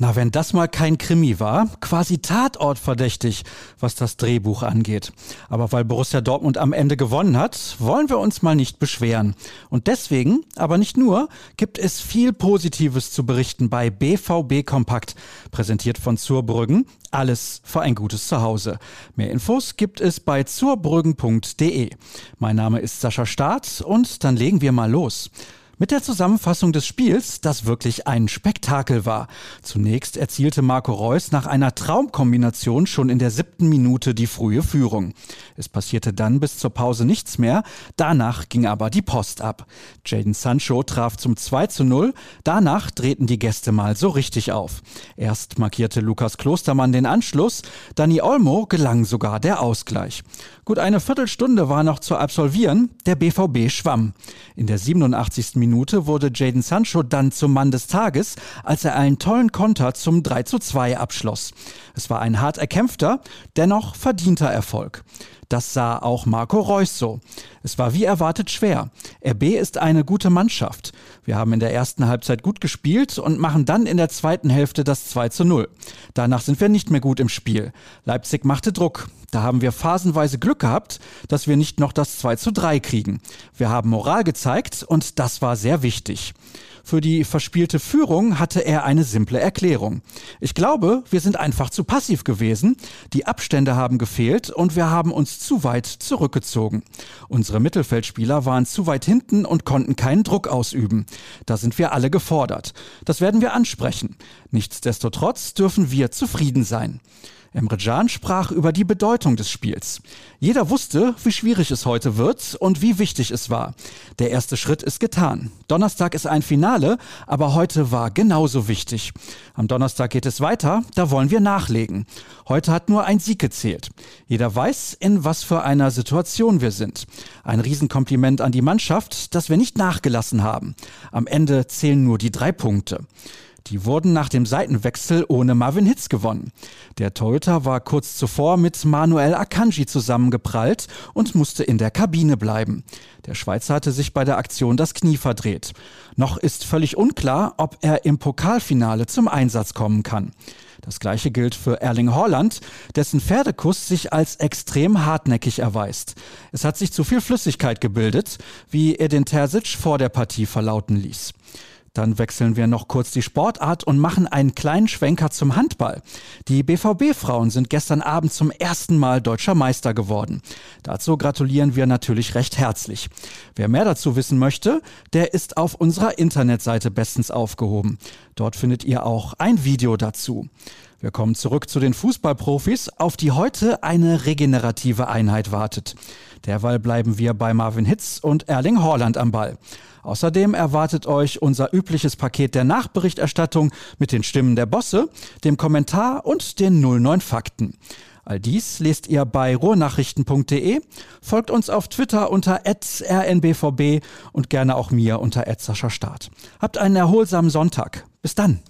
Na, wenn das mal kein Krimi war, quasi tatortverdächtig, was das Drehbuch angeht. Aber weil Borussia Dortmund am Ende gewonnen hat, wollen wir uns mal nicht beschweren. Und deswegen, aber nicht nur, gibt es viel Positives zu berichten bei BVB Kompakt, präsentiert von Zurbrüggen. Alles für ein gutes Zuhause. Mehr Infos gibt es bei zurbrüggen.de. Mein Name ist Sascha Staat und dann legen wir mal los. Mit der Zusammenfassung des Spiels, das wirklich ein Spektakel war. Zunächst erzielte Marco Reus nach einer Traumkombination schon in der siebten Minute die frühe Führung. Es passierte dann bis zur Pause nichts mehr, danach ging aber die Post ab. Jaden Sancho traf zum 2 zu 0, danach drehten die Gäste mal so richtig auf. Erst markierte Lukas Klostermann den Anschluss, Dani Olmo gelang sogar der Ausgleich. Gut eine Viertelstunde war noch zu absolvieren, der BVB schwamm. In der 87. Minute Minute wurde Jaden Sancho dann zum Mann des Tages, als er einen tollen Konter zum 3 zu 2 abschloss. Es war ein hart erkämpfter, dennoch verdienter Erfolg. Das sah auch Marco Reus so. Es war wie erwartet schwer. RB ist eine gute Mannschaft. Wir haben in der ersten Halbzeit gut gespielt und machen dann in der zweiten Hälfte das 2 zu 0. Danach sind wir nicht mehr gut im Spiel. Leipzig machte Druck. Da haben wir phasenweise Glück gehabt, dass wir nicht noch das 2 zu 3 kriegen. Wir haben Moral gezeigt und das war sehr wichtig. Für die verspielte Führung hatte er eine simple Erklärung. Ich glaube, wir sind einfach zu passiv gewesen, die Abstände haben gefehlt und wir haben uns zu weit zurückgezogen. Unsere Mittelfeldspieler waren zu weit hinten und konnten keinen Druck ausüben. Da sind wir alle gefordert. Das werden wir ansprechen. Nichtsdestotrotz dürfen wir zufrieden sein. Emre Can sprach über die Bedeutung des Spiels. Jeder wusste, wie schwierig es heute wird und wie wichtig es war. Der erste Schritt ist getan. Donnerstag ist ein Finale, aber heute war genauso wichtig. Am Donnerstag geht es weiter, da wollen wir nachlegen. Heute hat nur ein Sieg gezählt. Jeder weiß, in was für einer Situation wir sind. Ein Riesenkompliment an die Mannschaft, dass wir nicht nachgelassen haben. Am Ende zählen nur die drei Punkte. Die wurden nach dem Seitenwechsel ohne Marvin Hitz gewonnen. Der Torhüter war kurz zuvor mit Manuel Akanji zusammengeprallt und musste in der Kabine bleiben. Der Schweizer hatte sich bei der Aktion das Knie verdreht. Noch ist völlig unklar, ob er im Pokalfinale zum Einsatz kommen kann. Das gleiche gilt für Erling Haaland, dessen Pferdekuss sich als extrem hartnäckig erweist. Es hat sich zu viel Flüssigkeit gebildet, wie er den Terzic vor der Partie verlauten ließ. Dann wechseln wir noch kurz die Sportart und machen einen kleinen Schwenker zum Handball. Die BVB-Frauen sind gestern Abend zum ersten Mal deutscher Meister geworden. Dazu gratulieren wir natürlich recht herzlich. Wer mehr dazu wissen möchte, der ist auf unserer Internetseite bestens aufgehoben. Dort findet ihr auch ein Video dazu. Wir kommen zurück zu den Fußballprofis, auf die heute eine regenerative Einheit wartet. Derweil bleiben wir bei Marvin Hitz und Erling Haaland am Ball. Außerdem erwartet euch unser übliches Paket der Nachberichterstattung mit den Stimmen der Bosse, dem Kommentar und den 09 Fakten. All dies lest ihr bei ruhrnachrichten.de, folgt uns auf Twitter unter rnbvb und gerne auch mir unter Start. Habt einen erholsamen Sonntag. Bis dann.